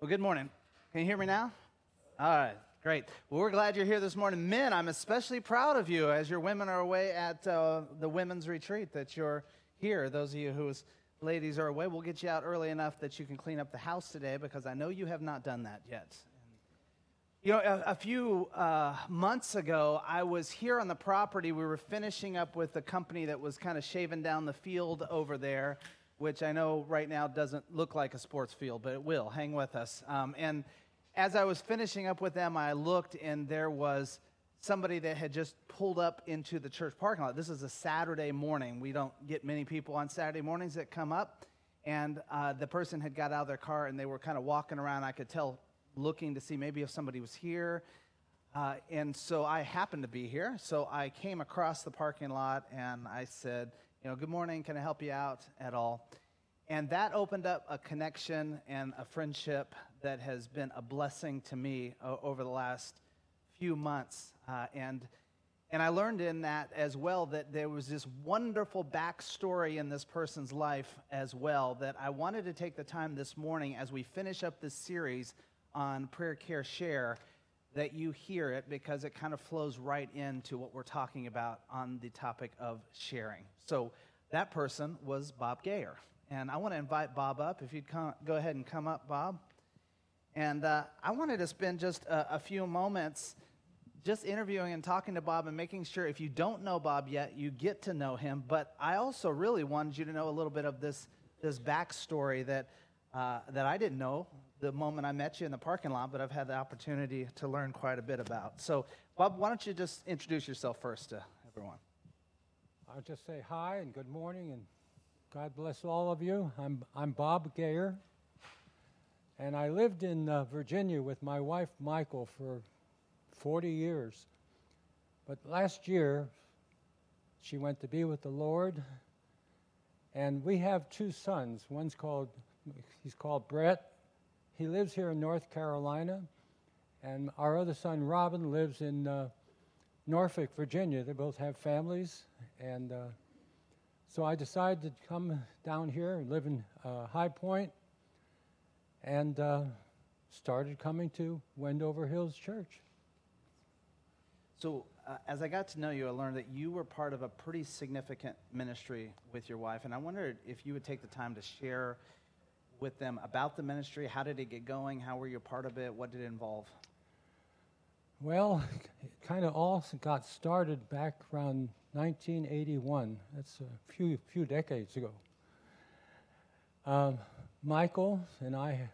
Well, good morning. Can you hear me now? All right, great. Well, we're glad you're here this morning. Men, I'm especially proud of you as your women are away at uh, the women's retreat that you're here. Those of you whose ladies are away, we'll get you out early enough that you can clean up the house today because I know you have not done that yet. You know, a, a few uh, months ago, I was here on the property. We were finishing up with the company that was kind of shaving down the field over there which I know right now doesn't look like a sports field, but it will. Hang with us. Um, and as I was finishing up with them, I looked and there was somebody that had just pulled up into the church parking lot. This is a Saturday morning. We don't get many people on Saturday mornings that come up. And uh, the person had got out of their car and they were kind of walking around. I could tell, looking to see maybe if somebody was here. Uh, and so I happened to be here. So I came across the parking lot and I said, you know, good morning, can I help you out at all? And that opened up a connection and a friendship that has been a blessing to me uh, over the last few months. Uh, and, and I learned in that as well that there was this wonderful backstory in this person's life as well that I wanted to take the time this morning as we finish up this series on Prayer Care Share that you hear it because it kind of flows right into what we're talking about on the topic of sharing. So that person was Bob Gayer. And I want to invite Bob up. If you'd come, go ahead and come up, Bob. And uh, I wanted to spend just a, a, few moments just interviewing and talking to Bob and making sure if you don't know Bob yet, you get to know him. But I also really wanted you to know a little bit of this, this backstory that, uh, that I didn't know the moment I met you in the parking lot, but I've had the opportunity to learn quite a bit about. So, Bob, why don't you just introduce yourself first to everyone? I'll just say hi and good morning and God bless all of you. I'm, I'm Bob Gayer, and I lived in uh, Virginia with my wife Michael for 40 years. But last year, she went to be with the Lord, and we have two sons. One's called, he's called Brett, he lives here in North Carolina, and our other son, Robin, lives in uh, Norfolk, Virginia. They both have families, and uh, so I decided to come down here and live in uh, High Point, and uh, started coming to Wendover Hills Church. So, uh, as I got to know you, I learned that you were part of a pretty significant ministry with your wife, and I wondered if you would take the time to share with them about the ministry? How did it get going? How were you a part of it? What did it involve? Well, it kind of all got started back around 1981. That's a few few decades ago. Um, Michael and I,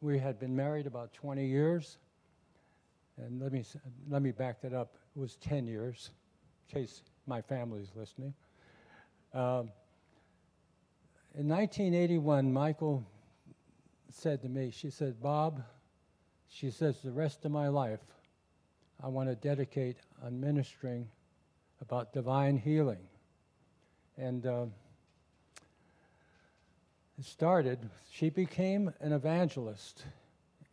we had been married about 20 years, and let me let me back that up. It was 10 years, in case my family's listening. Um, in 1981, Michael said to me, she said, Bob, she says, the rest of my life, I want to dedicate on ministering about divine healing. And uh, it started, she became an evangelist,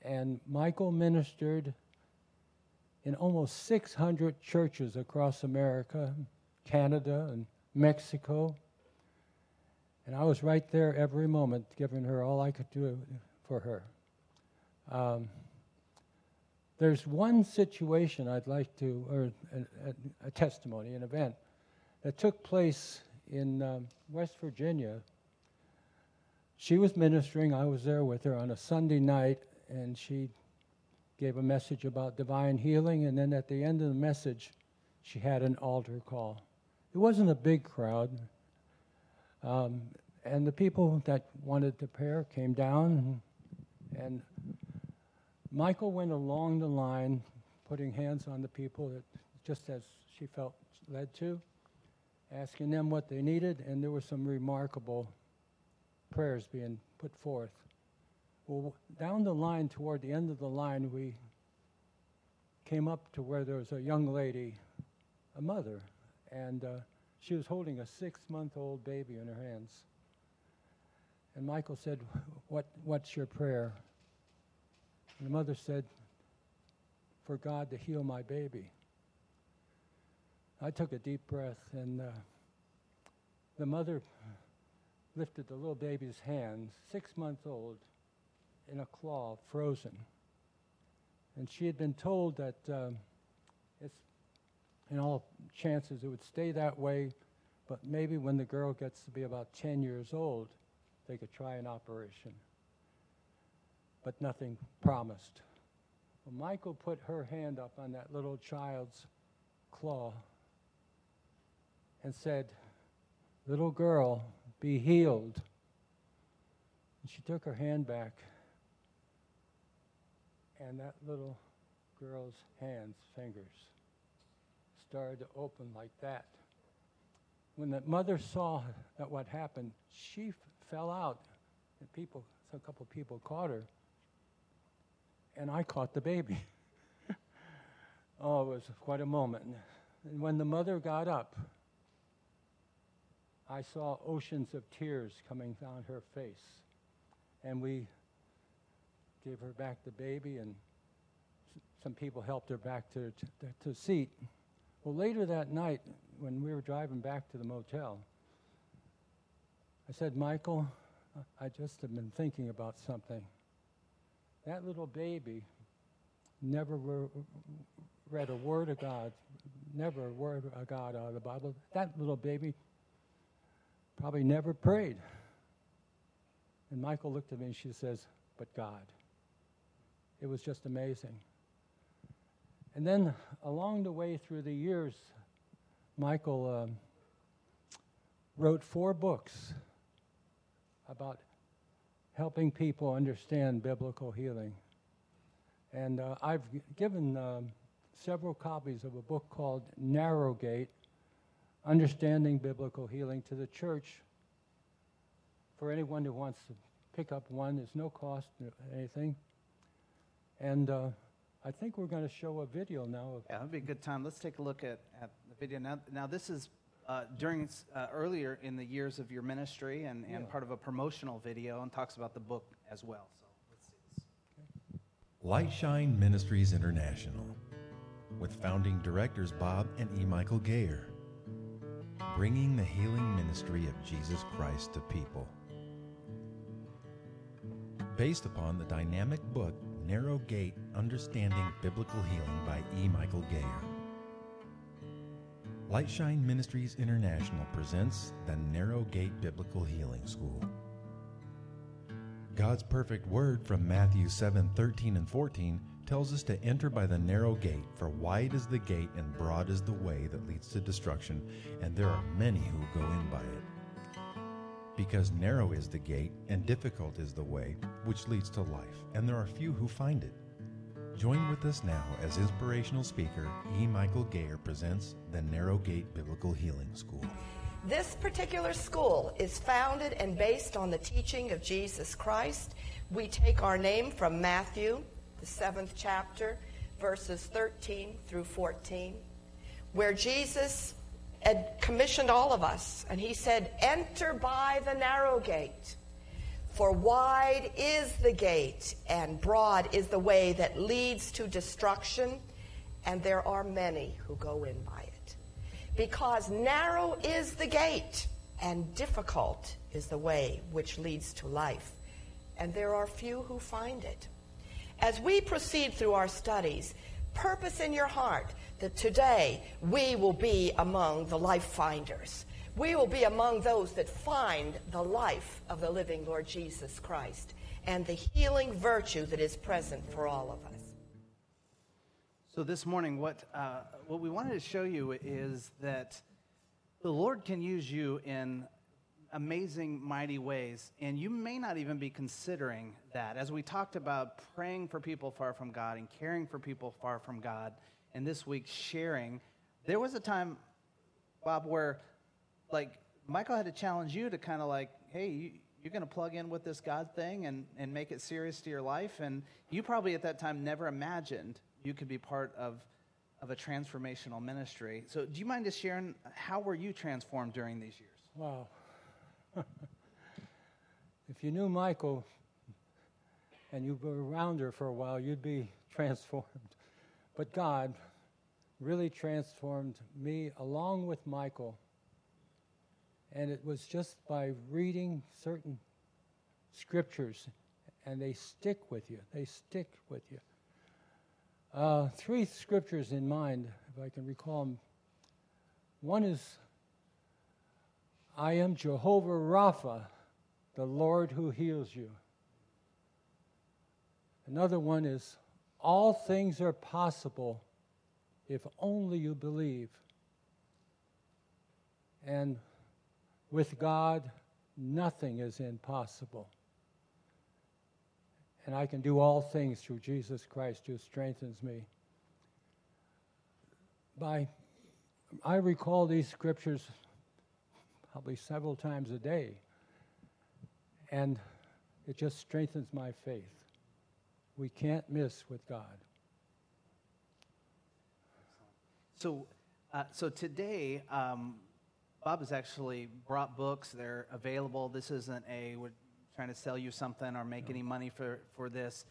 and Michael ministered in almost 600 churches across America, Canada, and Mexico. And I was right there every moment, giving her all I could do for her. Um, there's one situation I'd like to, or a, a, a testimony, an event that took place in um, West Virginia. She was ministering, I was there with her on a Sunday night, and she gave a message about divine healing, and then at the end of the message, she had an altar call. It wasn't a big crowd, um, and the people that wanted to prayer came down, and, and Michael went along the line, putting hands on the people that, just as she felt led to, asking them what they needed, and there were some remarkable prayers being put forth. Well, down the line, toward the end of the line, we came up to where there was a young lady, a mother, and uh, she was holding a six month old baby in her hands. And Michael said, what, What's your prayer? And the mother said, For God to heal my baby. I took a deep breath, and uh, the mother lifted the little baby's hands, six months old, in a claw, frozen. And she had been told that um, it's, in all chances, it would stay that way, but maybe when the girl gets to be about 10 years old, they could try an operation. But nothing promised. Well, Michael put her hand up on that little child's claw and said, Little girl, be healed. And she took her hand back, and that little girl's hands, fingers, started to open like that. When the mother saw that what happened, she f- fell out, and people, a couple of people caught her, and I caught the baby. oh, it was quite a moment. And when the mother got up, I saw oceans of tears coming down her face. And we gave her back the baby, and s- some people helped her back to, to, to seat. Well, later that night, when we were driving back to the motel, I said, Michael, I just have been thinking about something. That little baby never re- read a word of God, never a word of God out of the Bible. That little baby probably never prayed. And Michael looked at me and she says, But God. It was just amazing. And then along the way through the years, Michael um, wrote four books about helping people understand biblical healing. And uh, I've given um, several copies of a book called Narrow Gate Understanding Biblical Healing to the church. For anyone who wants to pick up one, there's no cost or anything. And uh, I think we're going to show a video now of Yeah, that'd be a good time. Let's take a look at, at the video. Now, now this is uh, during uh, earlier in the years of your ministry and, and Yeah. part of a promotional video and talks about the book as well. So let's see this. Lightshine Ministries International, with founding directors Bob and E. Michael Gayer, bringing the healing ministry of Jesus Christ to people. Based upon the dynamic book Narrow Gate Understanding Biblical Healing by E. Michael Gayer. Lightshine Ministries International presents the Narrow Gate Biblical Healing School. God's perfect word from Matthew 7 13 and 14 tells us to enter by the narrow gate, for wide is the gate and broad is the way that leads to destruction, and there are many who go in by it. Because narrow is the gate and difficult is the way which leads to life, and there are few who find it. Join with us now as inspirational speaker E. Michael Gayer presents the Narrow Gate Biblical Healing School. This particular school is founded and based on the teaching of Jesus Christ. We take our name from Matthew, the seventh chapter, verses 13 through 14, where Jesus had commissioned all of us, and he said, Enter by the narrow gate. For wide is the gate, and broad is the way that leads to destruction, and there are many who go in by it. Because narrow is the gate, and difficult is the way which leads to life, and there are few who find it. As we proceed through our studies, purpose in your heart that today we will be among the life finders. We will be among those that find the life of the living Lord Jesus Christ and the healing virtue that is present for all of us. So this morning, what, uh, what we wanted to show you is that the Lord can use you in amazing, mighty ways, and you may not even be considering that. As we talked about praying for people far from God and caring for people far from God, and this week sharing, there was a time, Bob, where like Michael had to challenge you to kind of like, hey, you, you're going to plug in with this God thing and, and make it serious to your life. And you probably at that time never imagined you could be part of, of a transformational ministry. So do you mind just sharing how were you transformed during these years? Wow. if you knew Michael and you were around her for a while, you'd be transformed. But God really transformed me along with Michael. And it was just by reading certain scriptures and they stick with you. They stick with you. Uh, three scriptures in mind, if I can recall them. One is, I am Jehovah Rapha, the Lord who heals you. Another one is, all things are possible if only you believe. And with God, nothing is impossible and I can do all things through Jesus Christ who strengthens me. By, I recall these scriptures probably several times a day, and it just strengthens my faith. We can't miss with God. So, uh, so today, um, Bob has actually brought books. They're available. This isn't a we're trying to sell you something or make any money for, for this.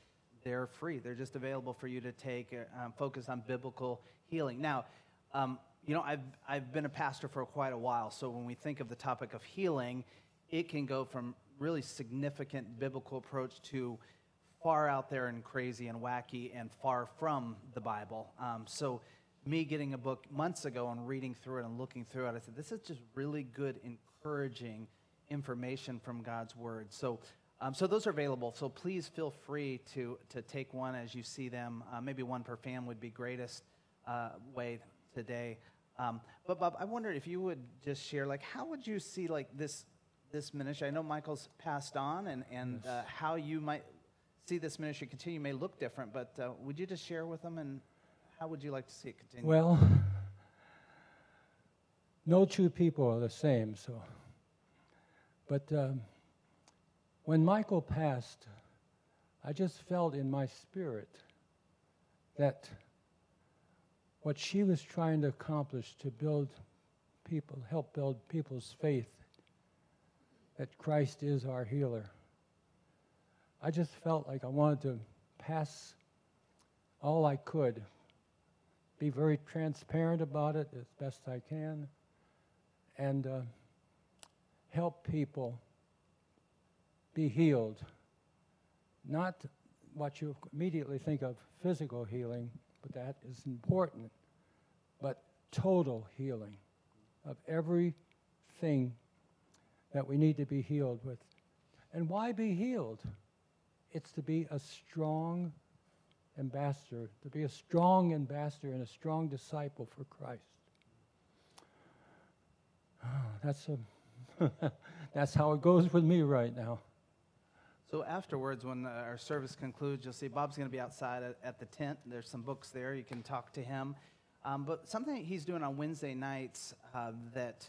They're free. They're just available for you to take, uh, um, focus on biblical healing. Now, um, you know, I've, I've been a pastor for quite a while, so when we think of the topic of healing, it can go from really significant biblical approach to far out there and crazy and wacky and far from the Bible. Um, so, me getting a book months ago and reading through it and looking through it, I said, this is just really good, encouraging information from God's Word. So, um, so those are available. So please feel free to, to take one as you see them. Uh, maybe one per fan would be greatest uh, way today. Um, but Bob, I wonder if you would just share, like, how would you see like this this ministry? I know Michael's passed on, and and yes. uh, how you might see this ministry continue may look different. But uh, would you just share with them, and how would you like to see it continue? Well, no two people are the same, so but um, when Michael passed, I just felt in my spirit that what she was trying to accomplish to build people, help build people's faith that Christ is our healer. I just felt like I wanted to pass all I could, be very transparent about it as best I can, and uh, help people be healed. Not what you immediately think of physical healing, but that is important, but total healing of everything that we need to be healed with. And why be healed? It's to be a strong ambassador, to be a strong ambassador and a strong disciple for Christ. Oh, that's a That's how it goes with me right now. So afterwards, when our service concludes, you'll see Bob's going to be outside at, at, the tent. There's some books there. You can talk to him. Um, but something he's doing on Wednesday nights uh, that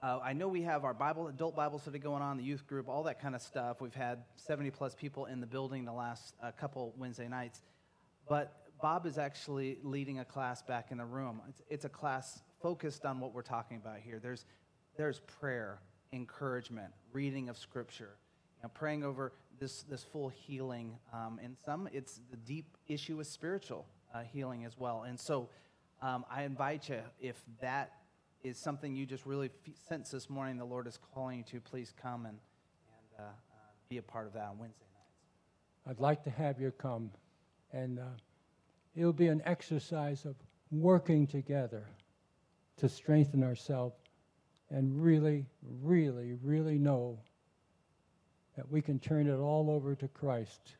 uh, I know we have our Bible, adult Bible study going on, the youth group, all that kind of stuff. We've had 70 plus people in the building the last uh, couple Wednesday nights. But Bob is actually leading a class back in the room. It's, it's a class focused on what we're talking about here. There's there's prayer, encouragement, reading of Scripture, you know, praying over this, this full healing. Um, and some, it's the deep issue with spiritual uh, healing as well. And so um, I invite you, if that is something you just really f- sense this morning, the Lord is calling you to, please come and, and uh, uh, be a part of that on Wednesday nights. I'd like to have you come, and uh, it'll be an exercise of working together to strengthen ourselves and really, really, really know that we can turn it all over to Christ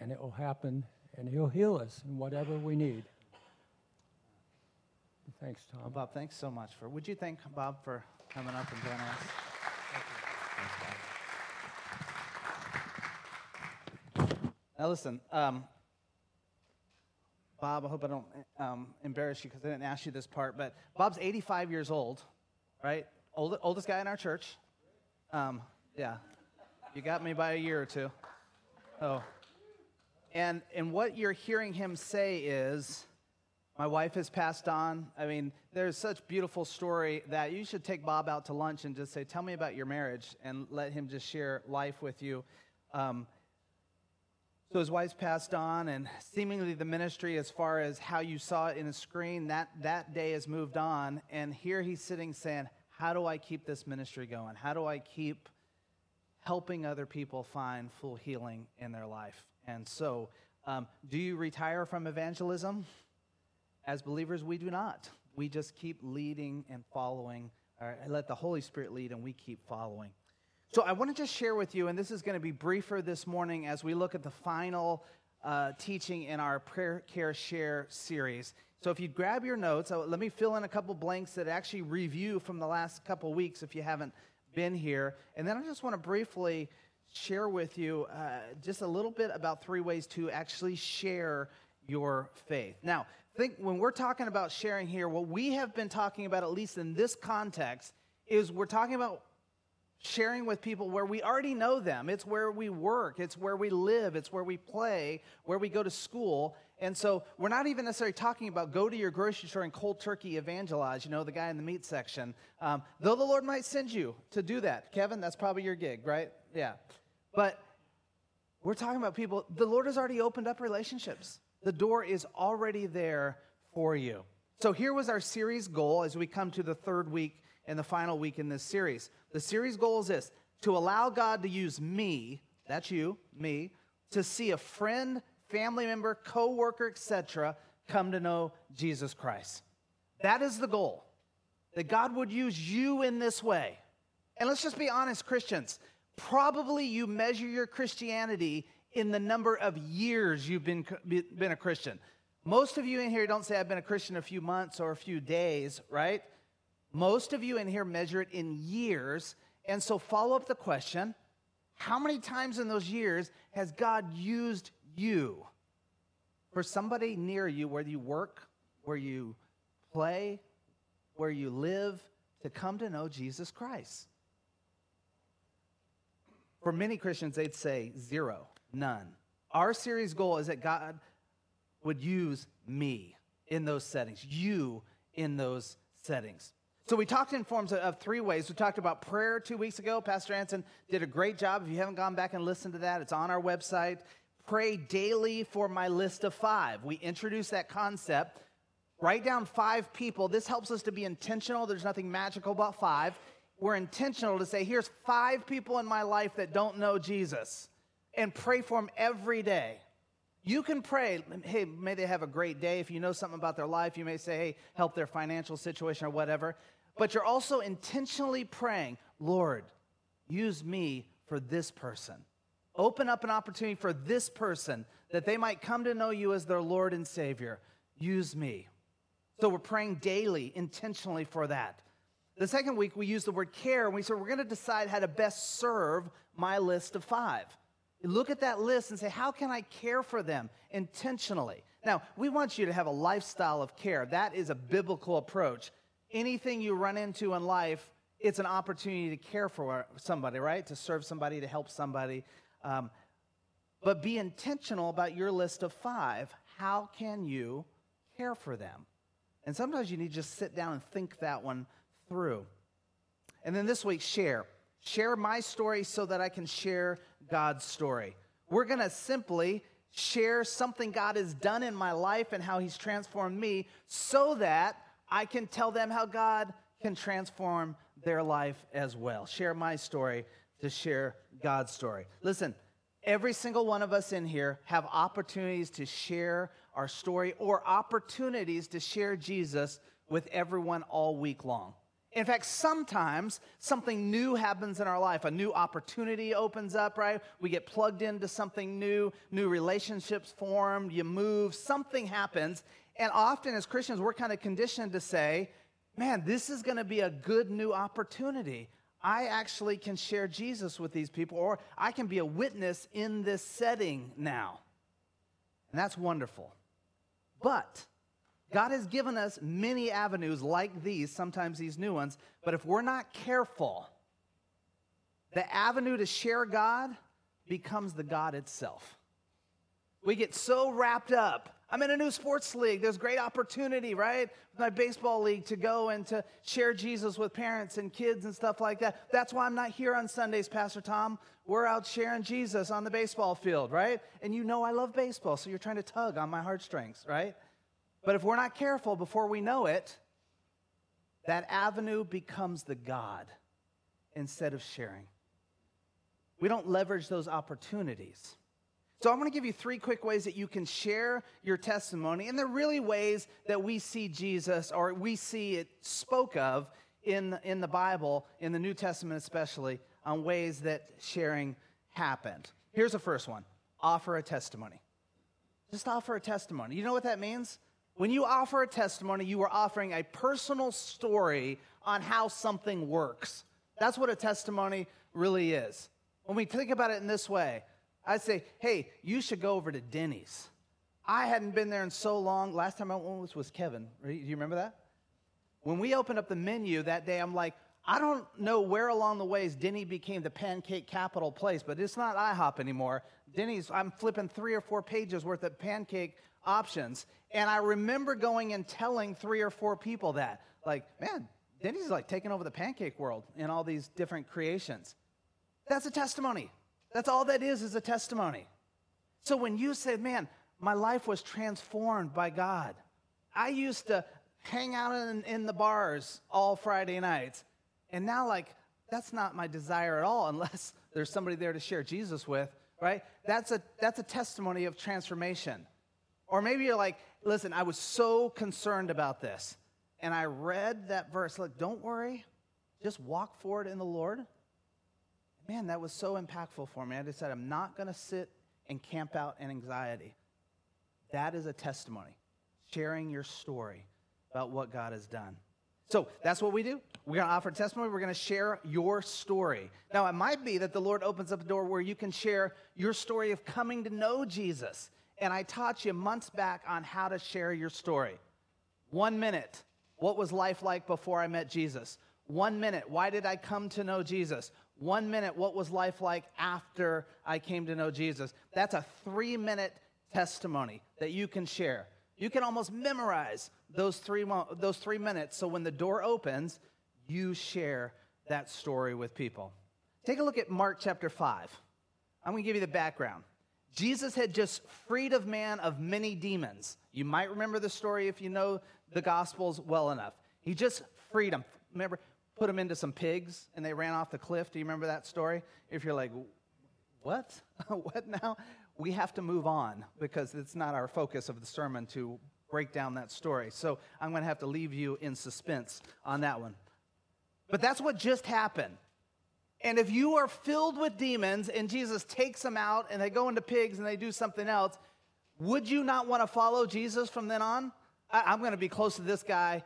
and it will happen and He'll heal us in whatever we need. Thanks, Tom. Well, Bob, thanks so much for. Would you thank Bob for coming up and joining us? thank Thanks, now, listen, um, Bob, I hope I don't um, embarrass you because I didn't ask you this part, but Bob's 85 years old, right? Old, oldest guy in our church. Um, yeah, you got me by a year or two. Oh, and and what you're hearing him say is, my wife has passed on. I mean, there's such beautiful story that you should take Bob out to lunch and just say, "Tell me about your marriage," and let him just share life with you. Um, so his wife's passed on, and seemingly the ministry, as far as how you saw it in a screen, that, that day has moved on. And here he's sitting saying, How do I keep this ministry going? How do I keep helping other people find full healing in their life. And so, um, do you retire from evangelism? As believers, we do not. We just keep leading and following, or let the Holy Spirit lead, and we keep following. So, I want to just share with you, and this is going to be briefer this morning as we look at the final uh, teaching in our Prayer Care Share series. So, if you grab your notes, uh, let me fill in a couple blanks that actually review from the last couple weeks if you haven't been here. And then I just want to briefly share with you uh, just a little bit about three ways to actually share your faith. Now, think when we're talking about sharing here, what we have been talking about, at least in this context, is we're talking about sharing with people where we already know them. It's where we work, it's where we live, it's where we play, where we go to school. And so we're not even necessarily talking about go to your grocery store and cold turkey evangelize, you know, the guy in the meat section. Um, though the Lord might send you to do that. Kevin, that's probably your gig, right? Yeah. But we're talking about people, the Lord has already opened up relationships. The door is already there for you. So here was our series goal as we come to the third week and the final week in this series. The series goal is this to allow God to use me, that's you, me, to see a friend, family member, coworker, etc., come to know Jesus Christ. That is the goal. That God would use you in this way. And let's just be honest, Christians. Probably you measure your Christianity in the number of years you've been, been a Christian. Most of you in here don't say, I've been a Christian a few months or a few days, right? Most of you in here measure it in years. And so follow up the question how many times in those years has God used you for somebody near you where you work, where you play, where you live to come to know Jesus Christ? For many Christians, they'd say zero, none. Our series goal is that God would use me in those settings, you in those settings. So we talked in forms of three ways. We talked about prayer two weeks ago. Pastor Anson did a great job. If you haven't gone back and listened to that, it's on our website. Pray daily for my list of five. We introduced that concept. Write down five people. This helps us to be intentional. There's nothing magical about five. We're intentional to say, here's five people in my life that don't know Jesus, and pray for them every day. You can pray, hey, may they have a great day. If you know something about their life, you may say, hey, help their financial situation or whatever but you're also intentionally praying, Lord, use me for this person. Open up an opportunity for this person that they might come to know you as their Lord and Savior. Use me. So we're praying daily, intentionally for that. The second week, we use the word care, and we said we're going to decide how to best serve my list of five. Look at that list and say, how can I care for them intentionally? Now, we want you to have a lifestyle of care. That is a biblical approach anything you run into in life, it's an opportunity to care for somebody, right? To serve somebody, to help somebody. Um, but be intentional about your list of five. How can you care for them? And sometimes you need to just sit down and think that one through. And then this week, share. Share my story so that I can share God's story. We're going to simply share something God has done in my life and how He's transformed me so that I can tell them how God can transform their life as well. Share my story to share God's story. Listen, every single one of us in here have opportunities to share our story or opportunities to share Jesus with everyone all week long. In fact, sometimes something new happens in our life. A new opportunity opens up, right? We get plugged into something new, new relationships formed, you move, something happens, and often as Christians, we're kind of conditioned to say, man, this is going to be a good new opportunity. I actually can share Jesus with these people, or I can be a witness in this setting now. And that's wonderful. But God has given us many avenues like these, sometimes these new ones, but if we're not careful, the avenue to share God becomes the God itself. We get so wrapped up I'm in a new sports league. There's great opportunity, right? My baseball league to go and to share Jesus with parents and kids and stuff like that. That's why I'm not here on Sundays, Pastor Tom. We're out sharing Jesus on the baseball field, right? And you know I love baseball, so you're trying to tug on my heartstrings, right? But if we're not careful before we know it, that avenue becomes the God instead of sharing. we don't leverage those opportunities. So, I'm going to give you three quick ways that you can share your testimony. And they're really ways that we see Jesus or we see it spoke of in, in the Bible, in the New Testament especially, on ways that sharing happened. Here's the first one offer a testimony. Just offer a testimony. You know what that means? When you offer a testimony, you are offering a personal story on how something works. That's what a testimony really is. When we think about it in this way, I'd say, hey, you should go over to Denny's. I hadn't been there in so long. Last time I went was, was Kevin. Do you remember that? When we opened up the menu that day, I'm like, I don't know where along the ways Denny became the pancake capital place, but it's not IHOP anymore. Denny's, I'm flipping three or four pages worth of pancake options. And I remember going and telling three or four people that, like, man, Denny's is like taking over the pancake world in all these different creations. That's a testimony. That's all that is, is a testimony. So when you say, man, my life was transformed by God, I used to hang out in, in the bars all Friday nights. And now, like, that's not my desire at all unless there's somebody there to share Jesus with, right? That's a, that's a testimony of transformation. Or maybe you're like, listen, I was so concerned about this. And I read that verse. Look, don't worry, just walk forward in the Lord man, that was so impactful for me. I decided I'm not going to sit and camp out in anxiety. That is a testimony, sharing your story about what God has done. So that's what we do. We're going to offer testimony. We're going to share your story. Now, it might be that the Lord opens up a door where you can share your story of coming to know Jesus. And I taught you months back on how to share your story. One minute. What was life like before I met Jesus? One minute. Why did I come to know Jesus? One minute, what was life like after I came to know Jesus? That's a three minute testimony that you can share. You can almost memorize those three, those three minutes. So when the door opens, you share that story with people. Take a look at Mark chapter 5. I'm going to give you the background. Jesus had just freed of man of many demons. You might remember the story if you know the Gospels well enough. He just freed him. Remember, put them into some pigs and they ran off the cliff. Do you remember that story? If you're like, what? what now? We have to move on because it's not our focus of the sermon to break down that story. So I'm going to have to leave you in suspense on that one. But that's what just happened. And if you are filled with demons and Jesus takes them out and they go into pigs and they do something else, would you not want to follow Jesus from then on? I, am going to be close to this guy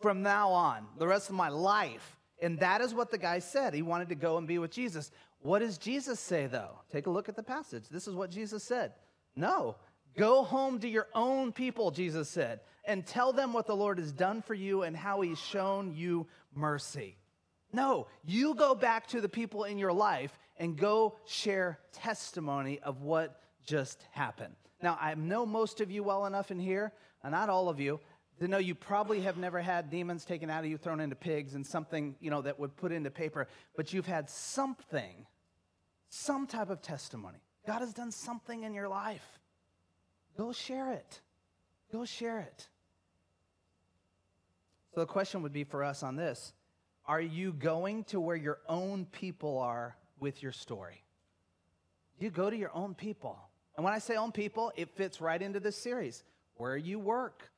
from now on, the rest of my life. And that is what the guy said. He wanted to go and be with Jesus. What does Jesus say, though? Take a look at the passage. This is what Jesus said. No, go home to your own people, Jesus said, and tell them what the Lord has done for you and how he's shown you mercy. No, you go back to the people in your life and go share testimony of what just happened. Now, I know most of you well enough in here, and not all of you, to know you probably have never had demons taken out of you, thrown into pigs, and something, you know, that would put into paper, but you've had something, some type of testimony. God has done something in your life. Go share it. Go share it. So the question would be for us on this Are you going to where your own people are with your story? You go to your own people. And when I say own people, it fits right into this series where you work,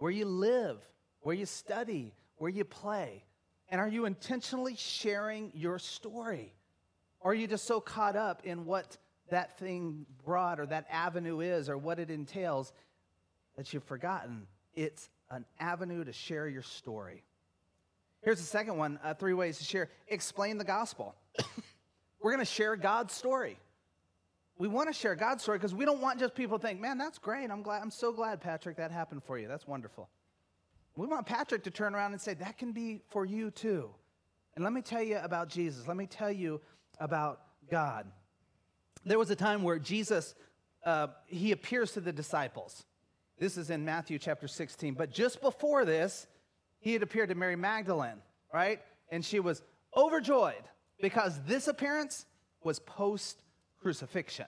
where you live, where you study, where you play? And are you intentionally sharing your story? Or are you just so caught up in what that thing brought or that avenue is or what it entails that you've forgotten? It's an avenue to share your story. Here's the second one uh, three ways to share. Explain the gospel. We're going to share God's story we want to share God's story because we don't want just people to think, man, that's great. I'm glad. I'm so glad, Patrick, that happened for you. That's wonderful. We want Patrick to turn around and say, that can be for you too. And let me tell you about Jesus. Let me tell you about God. There was a time where Jesus, uh, he appears to the disciples. This is in Matthew chapter 16. But just before this, he had appeared to Mary Magdalene, right? And she was overjoyed because this appearance was post crucifixion.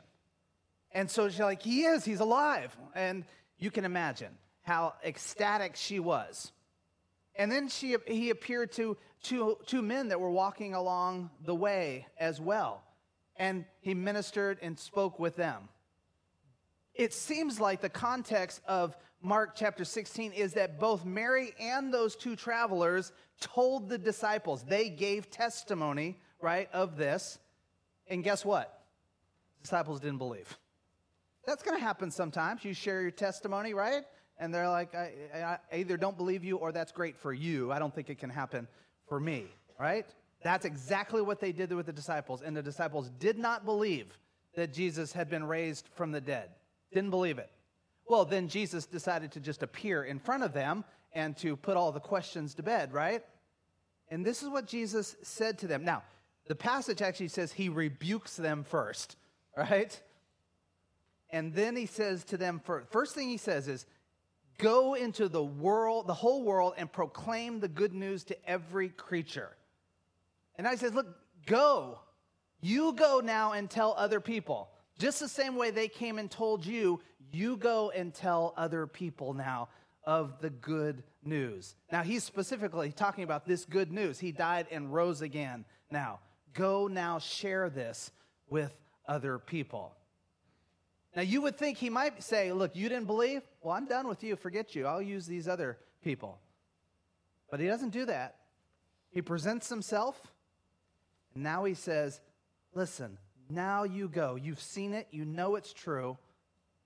And so she's like, He is, He's alive. And you can imagine how ecstatic she was. And then she, he appeared to two, two men that were walking along the way as well. and he ministered and spoke with them. It seems like the context of Mark chapter 16 is that both Mary and those two travelers told the disciples. They gave testimony, right, of this. And guess what? Disciples didn't believe. That's going to happen sometimes. You share your testimony, right? And they're like, I, I, either don't believe you or that's great for you. I don't think it can happen for me, right? That's exactly what they did with the disciples. And the disciples did not believe that Jesus had been raised from the dead. Didn't believe it. Well, then Jesus decided to just appear in front of them and to put all the questions to bed, right? And this is what Jesus said to them. Now, the passage actually says he rebukes them first, right? And then he says to them, first thing he says is, go into the world, the whole world, and proclaim the good news to every creature. And I says, look, go. You go now and tell other people. Just the same way they came and told you, you go and tell other people now of the good news. Now, he's specifically talking about this good news. He died and rose again. Now, go now share this with other people. Now, you would think he might say, Look, you didn't believe? Well, I'm done with you. Forget you. I'll use these other people. But he doesn't do that. He presents himself, and now he says, Listen, now you go. You've seen it, you know it's true.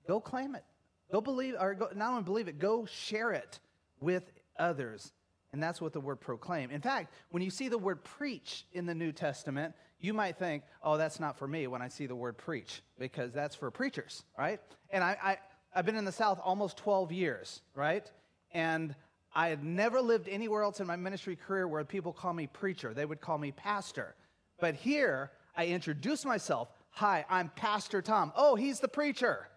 Go claim it. Go believe, or go, not only believe it, go share it with others. And that's what the word proclaim. In fact, when you see the word preach in the New Testament, you might think, oh, that's not for me when I see the word preach, because that's for preachers, right? And I, I, I've been in the South almost 12 years, right? And I had never lived anywhere else in my ministry career where people call me preacher. They would call me pastor. But here, I introduce myself. Hi, I'm Pastor Tom. Oh, he's the preacher.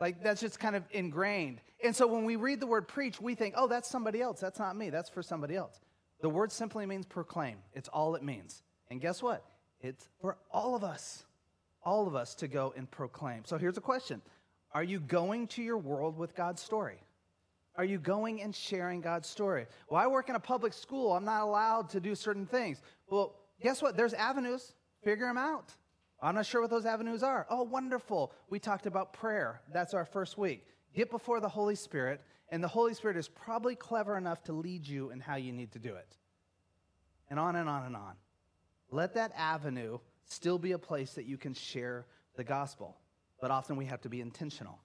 Like that's just kind of ingrained. And so when we read the word preach, we think, oh, that's somebody else. That's not me. That's for somebody else. The word simply means proclaim. It's all it means. And guess what? It's for all of us, all of us to go and proclaim. So here's a question Are you going to your world with God's story? Are you going and sharing God's story? Well, I work in a public school. I'm not allowed to do certain things. Well, guess what? There's avenues. Figure them out. I'm not sure what those avenues are. Oh, wonderful. We talked about prayer. That's our first week. Get before the Holy Spirit, and the Holy Spirit is probably clever enough to lead you in how you need to do it. And on and on and on. Let that avenue still be a place that you can share the gospel. But often we have to be intentional.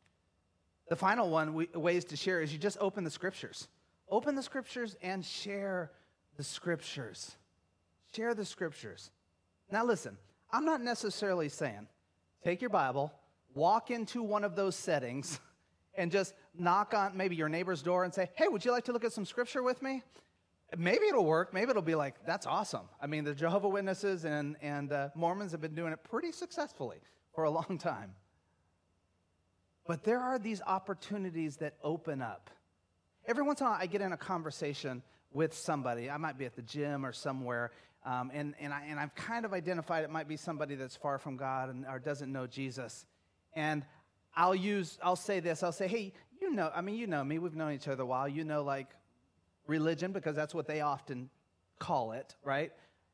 The final one, we, ways to share, is you just open the scriptures. Open the scriptures and share the scriptures. Share the scriptures. Now, listen, I'm not necessarily saying take your Bible, walk into one of those settings, and just knock on maybe your neighbor's door and say, Hey, would you like to look at some scripture with me? Maybe it'll work. Maybe it'll be like, that's awesome. I mean, the Jehovah Witnesses and, and uh, Mormons have been doing it pretty successfully for a long time. But there are these opportunities that open up. Every once in a while, I get in a conversation with somebody. I might be at the gym or somewhere, um, and, and, I, and I've kind of identified it might be somebody that's far from God and, or doesn't know Jesus. And I'll use, I'll say this, I'll say, hey, you know, I mean, you know me, we've known each other a while. You know, like, religion, because that's what they often call it, right?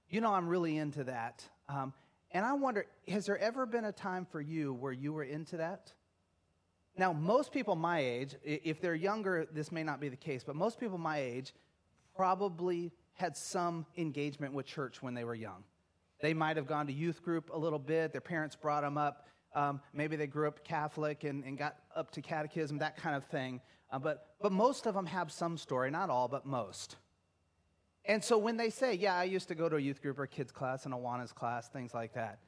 You know, I'm really into that. Um, and I wonder, has there ever been a time for you where you were into that? Now, most people my age, if they're younger, this may not be the case, but most people my age probably had some engagement with church when they were young. They might have gone to youth group a little bit, their parents brought them up. Um, maybe they grew up Catholic and, and got up to catechism, that kind of thing. Uh, but, but most of them have some story, not all, but most. And so when they say, yeah, I used to go to a youth group or kids class and Awana's class, things like that,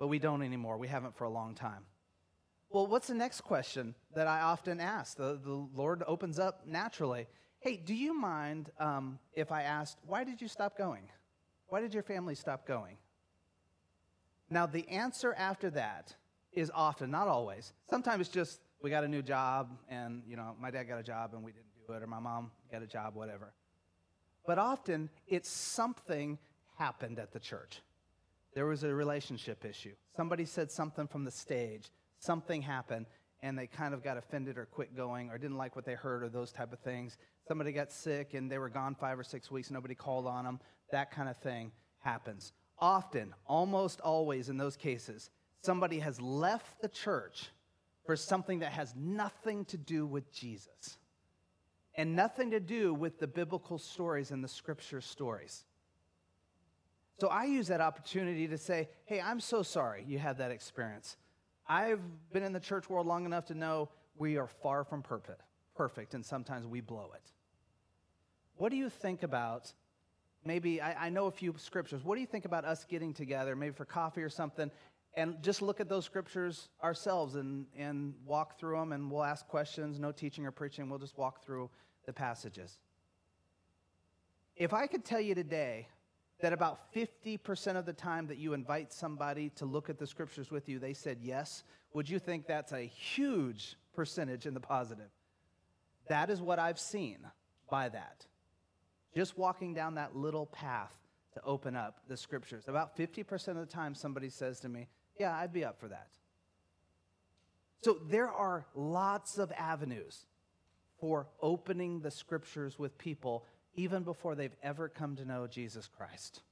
but we don't anymore. We haven't for a long time. Well, what's the next question that I often ask? The, the Lord opens up naturally. Hey, do you mind um, if I asked, why did you stop going? Why did your family stop going? Now, the answer after that is often, not always. Sometimes it's just, we got a new job, and you know, my dad got a job and we didn't do it, or my mom got a job, whatever. But often it's something happened at the church. There was a relationship issue. Somebody said something from the stage, something happened, and they kind of got offended or quit going or didn't like what they heard or those type of things. Somebody got sick and they were gone five or six weeks, nobody called on them. That kind of thing happens. often, almost always in those cases, somebody has left the church for something that has nothing to do with Jesus and nothing to do with the biblical stories and the scripture stories. So I use that opportunity to say, hey, I'm so sorry you had that experience. I've been in the church world long enough to know we are far from perfect, and sometimes we blow it. What do you think about maybe, I, I know a few scriptures. What do you think about us getting together, maybe for coffee or something, and just look at those scriptures ourselves and, and walk through them, and we'll ask questions, no teaching or preaching, we'll just walk through the passages. If I could tell you today that about 50% of the time that you invite somebody to look at the scriptures with you, they said yes, would you think that's a huge percentage in the positive? That is what I've seen by that. Just walking down that little path to open up the scriptures. About 50% of the time, somebody says to me, Yeah, I'd be up for that. So there are lots of avenues for opening the scriptures with people even before they've ever come to know Jesus Christ.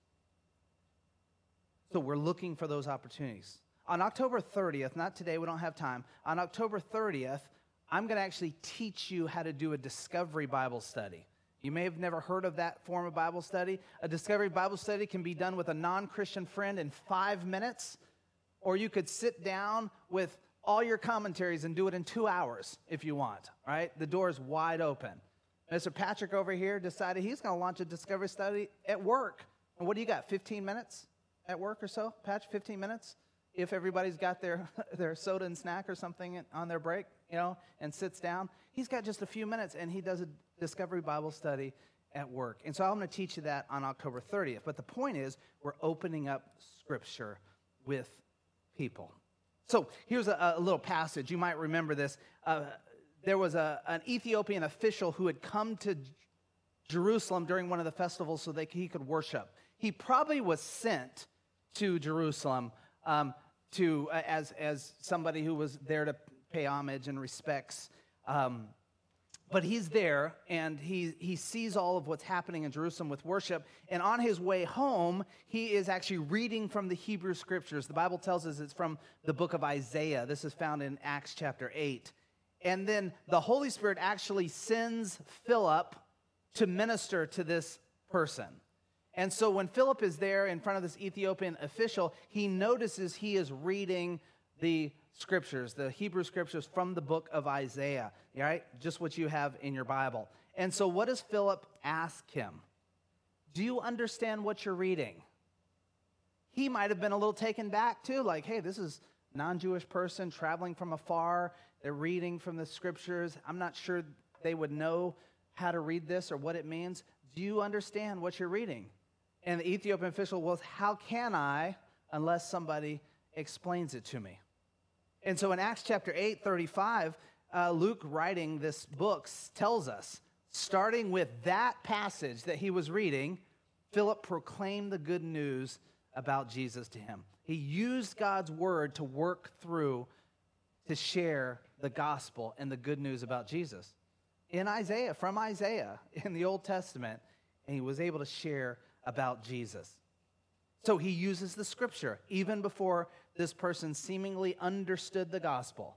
So we're looking for those opportunities. On October 30th, not today, we don't have time. On October 30th, I'm going to actually teach you how to do a discovery Bible study. You may have never heard of that form of Bible study. A discovery Bible study can be done with a non Christian friend in five minutes, or you could sit down with all your commentaries and do it in two hours if you want, right? The door is wide open. Mr. Patrick over here decided he's going to launch a discovery study at work. And what do you got, 15 minutes at work or so? Patch, 15 minutes? If everybody's got their, their soda and snack or something on their break, you know, and sits down, he's got just a few minutes and he does a discovery Bible study at work. And so I'm going to teach you that on October 30th. But the point is, we're opening up Scripture with people. So here's a, a little passage. You might remember this. Uh, there was a, an Ethiopian official who had come to Jerusalem during one of the festivals so that he could worship. He probably was sent to Jerusalem um, to, uh, as, as somebody who was there to pay homage and respects. Um, but he's there and he, he sees all of what's happening in Jerusalem with worship. And on his way home, he is actually reading from the Hebrew scriptures. The Bible tells us it's from the book of Isaiah. This is found in Acts chapter 8. And then the Holy Spirit actually sends Philip to minister to this person. And so when Philip is there in front of this Ethiopian official, he notices he is reading the scriptures, the Hebrew scriptures from the book of Isaiah, right? Just what you have in your Bible. And so what does Philip ask him? Do you understand what you're reading? He might have been a little taken back too, like, hey, this is non-Jewish person traveling from afar. They're reading from the scriptures. I'm not sure they would know how to read this or what it means. Do you understand what you're reading? And the Ethiopian official was, How can I unless somebody explains it to me? And so in Acts chapter 8, 35, uh, Luke writing this book tells us, starting with that passage that he was reading, Philip proclaimed the good news about Jesus to him. He used God's word to work through to share the gospel and the good news about Jesus. In Isaiah, from Isaiah in the Old Testament, and he was able to share about Jesus. So he uses the scripture even before this person seemingly understood the gospel.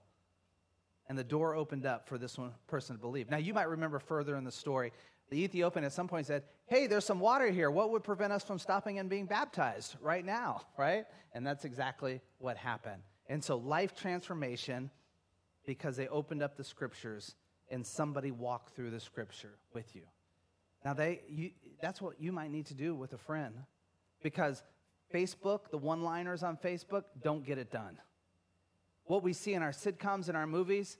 And the door opened up for this one person to believe. Now, you might remember further in the story, the Ethiopian at some point said, Hey, there's some water here. What would prevent us from stopping and being baptized right now? Right? And that's exactly what happened. And so, life transformation because they opened up the scriptures and somebody walked through the scripture with you. Now, they, you, that's what you might need to do with a friend because Facebook, the one liners on Facebook, don't get it done. What we see in our sitcoms and our movies,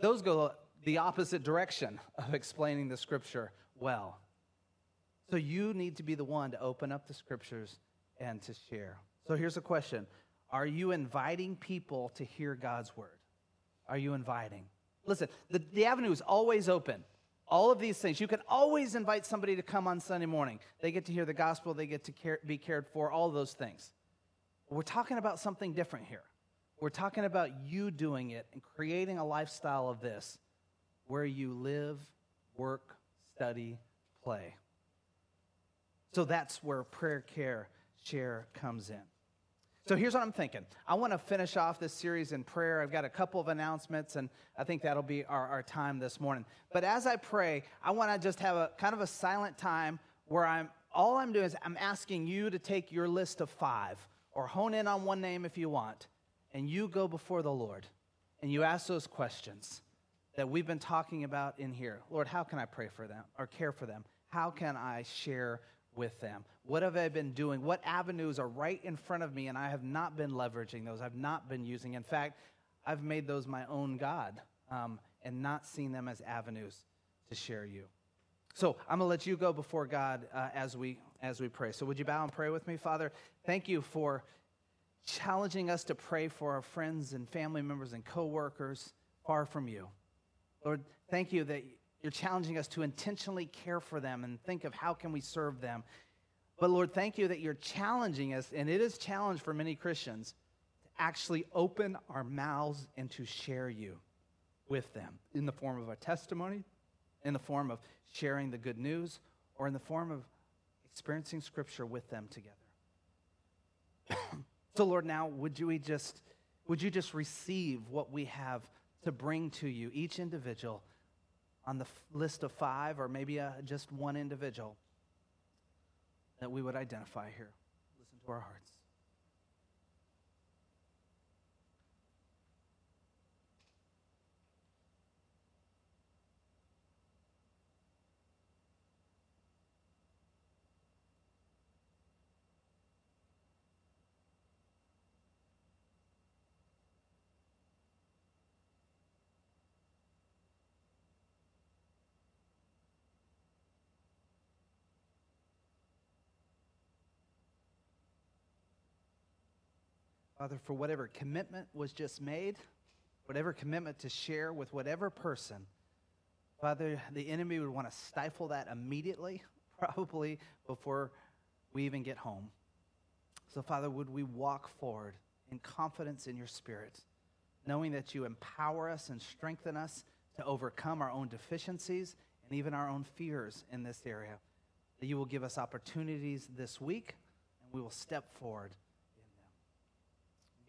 those go the opposite direction of explaining the scripture well. So you need to be the one to open up the scriptures and to share. So here's a question Are you inviting people to hear God's word? are you inviting? Listen, the, the avenue is always open. All of these things. You can always invite somebody to come on Sunday morning. They get to hear the gospel, they get to care, be cared for, all those things. We're talking about something different here. We're talking about you doing it and creating a lifestyle of this where you live, work, study, play. So that's where prayer care share comes in. So here's what I'm thinking. I want to finish off this series in prayer. I've got a couple of announcements, and I think that'll be our, our time this morning. But as I pray, I want to just have a kind of a silent time where I'm all I'm doing is I'm asking you to take your list of five or hone in on one name if you want, and you go before the Lord and you ask those questions that we've been talking about in here. Lord, how can I pray for them or care for them? How can I share with them? What have I been doing? What avenues are right in front of me and I have not been leveraging those? I've not been using. In fact, I've made those my own God um, and not seen them as avenues to share you. So I'm going to let you go before God uh, as we as we pray. So would you bow and pray with me, Father? Thank you for challenging us to pray for our friends and family members and coworkers far from you. Lord, thank you that you're challenging us to intentionally care for them and think of how can we serve them. But Lord, thank you that you're challenging us, and it is challenge for many Christians, to actually open our mouths and to share you with them in the form of a testimony, in the form of sharing the good news, or in the form of experiencing Scripture with them together. so, Lord, now would you just would you just receive what we have to bring to you, each individual? On the list of five or maybe uh, just one individual that we would identify here. Listen to our hearts. Father, for whatever commitment was just made, whatever commitment to share with whatever person, Father, the enemy would want to stifle that immediately, probably before we even get home. So, Father, would we walk forward in confidence in your Spirit, knowing that you empower us and strengthen us to overcome our own deficiencies and even our own fears in this area? That you will give us opportunities this week and we will step forward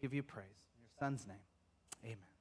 give you praise. In your son's name, amen.